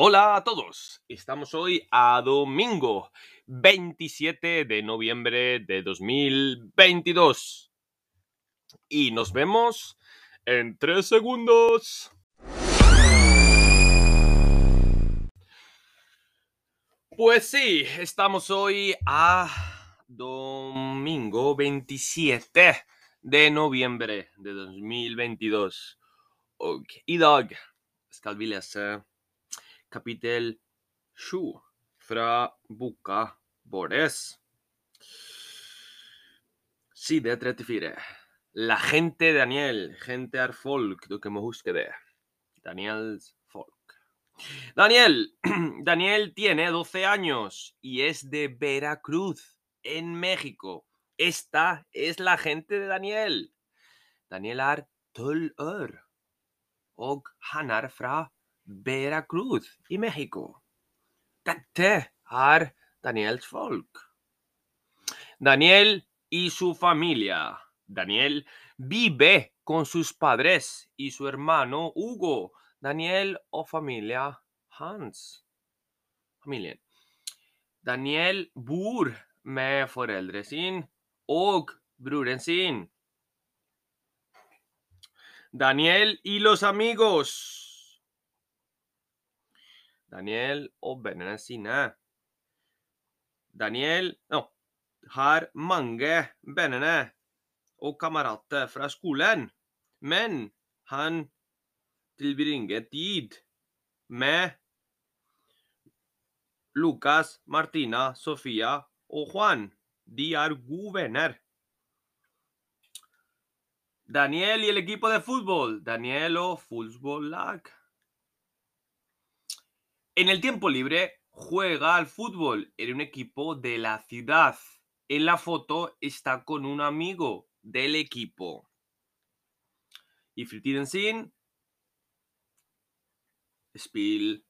Hola a todos, estamos hoy a domingo 27 de noviembre de 2022 y nos vemos en tres segundos. Pues sí, estamos hoy a domingo 27 de noviembre de 2022. Og i dag skal vi lese kapittel 7 fra boka våres. Side 34. La gente Daniel. Gente er folk, dere må huske. Daniels folk. Daniel. Daniel tiene 12 años y es de Veracruz, en México. Esta es la gente de Daniel. Daniel er 12 år, og han er fra Veracruz i México. Daniels folk. Daniel y su familia. Daniel vive con sus padres y su hermano Hugo. Daniel o familia hans. Familien. Daniel bor med foreldre sin og broren sin. Daniel y los amigos. Daniel og vennene sine. Daniel no, har mange venner og kamerater fra skolen, men han tilbringer tid med Lucas, Martina, Sofia og Juan. De er gode venner. Daniel y el equipo de fútbol. Daniel o fútbol lag. En el tiempo libre juega al fútbol en un equipo de la ciudad. En la foto está con un amigo del equipo. I fritiden sin spill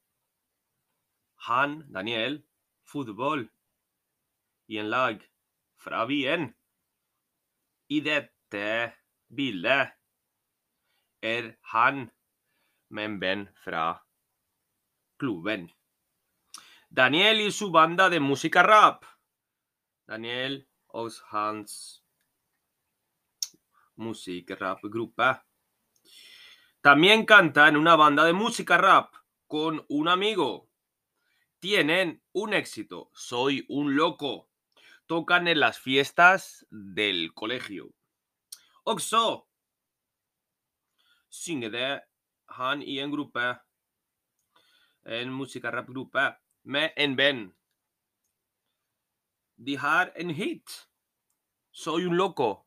han, Daniel, fotball i en lag fra byen. I dette bildet er han med fra klubben. Daniel y su banda de música rap. Daniel og hans música rap grupa. También canta en una banda de música rap con un amigo. Tienen un éxito. Soy un loco. Tocan en las fiestas del colegio. Också synger han i en gruppe, en musikerrappgruppe, med en venn. De en hit. Soy un loco.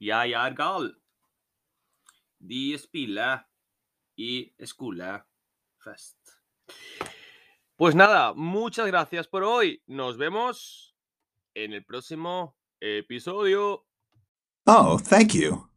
Jeg er gal. De spiller i skolefest. Pues nada, muchas gracias por hoy. Nos vemos en el próximo episodio. Oh, thank you.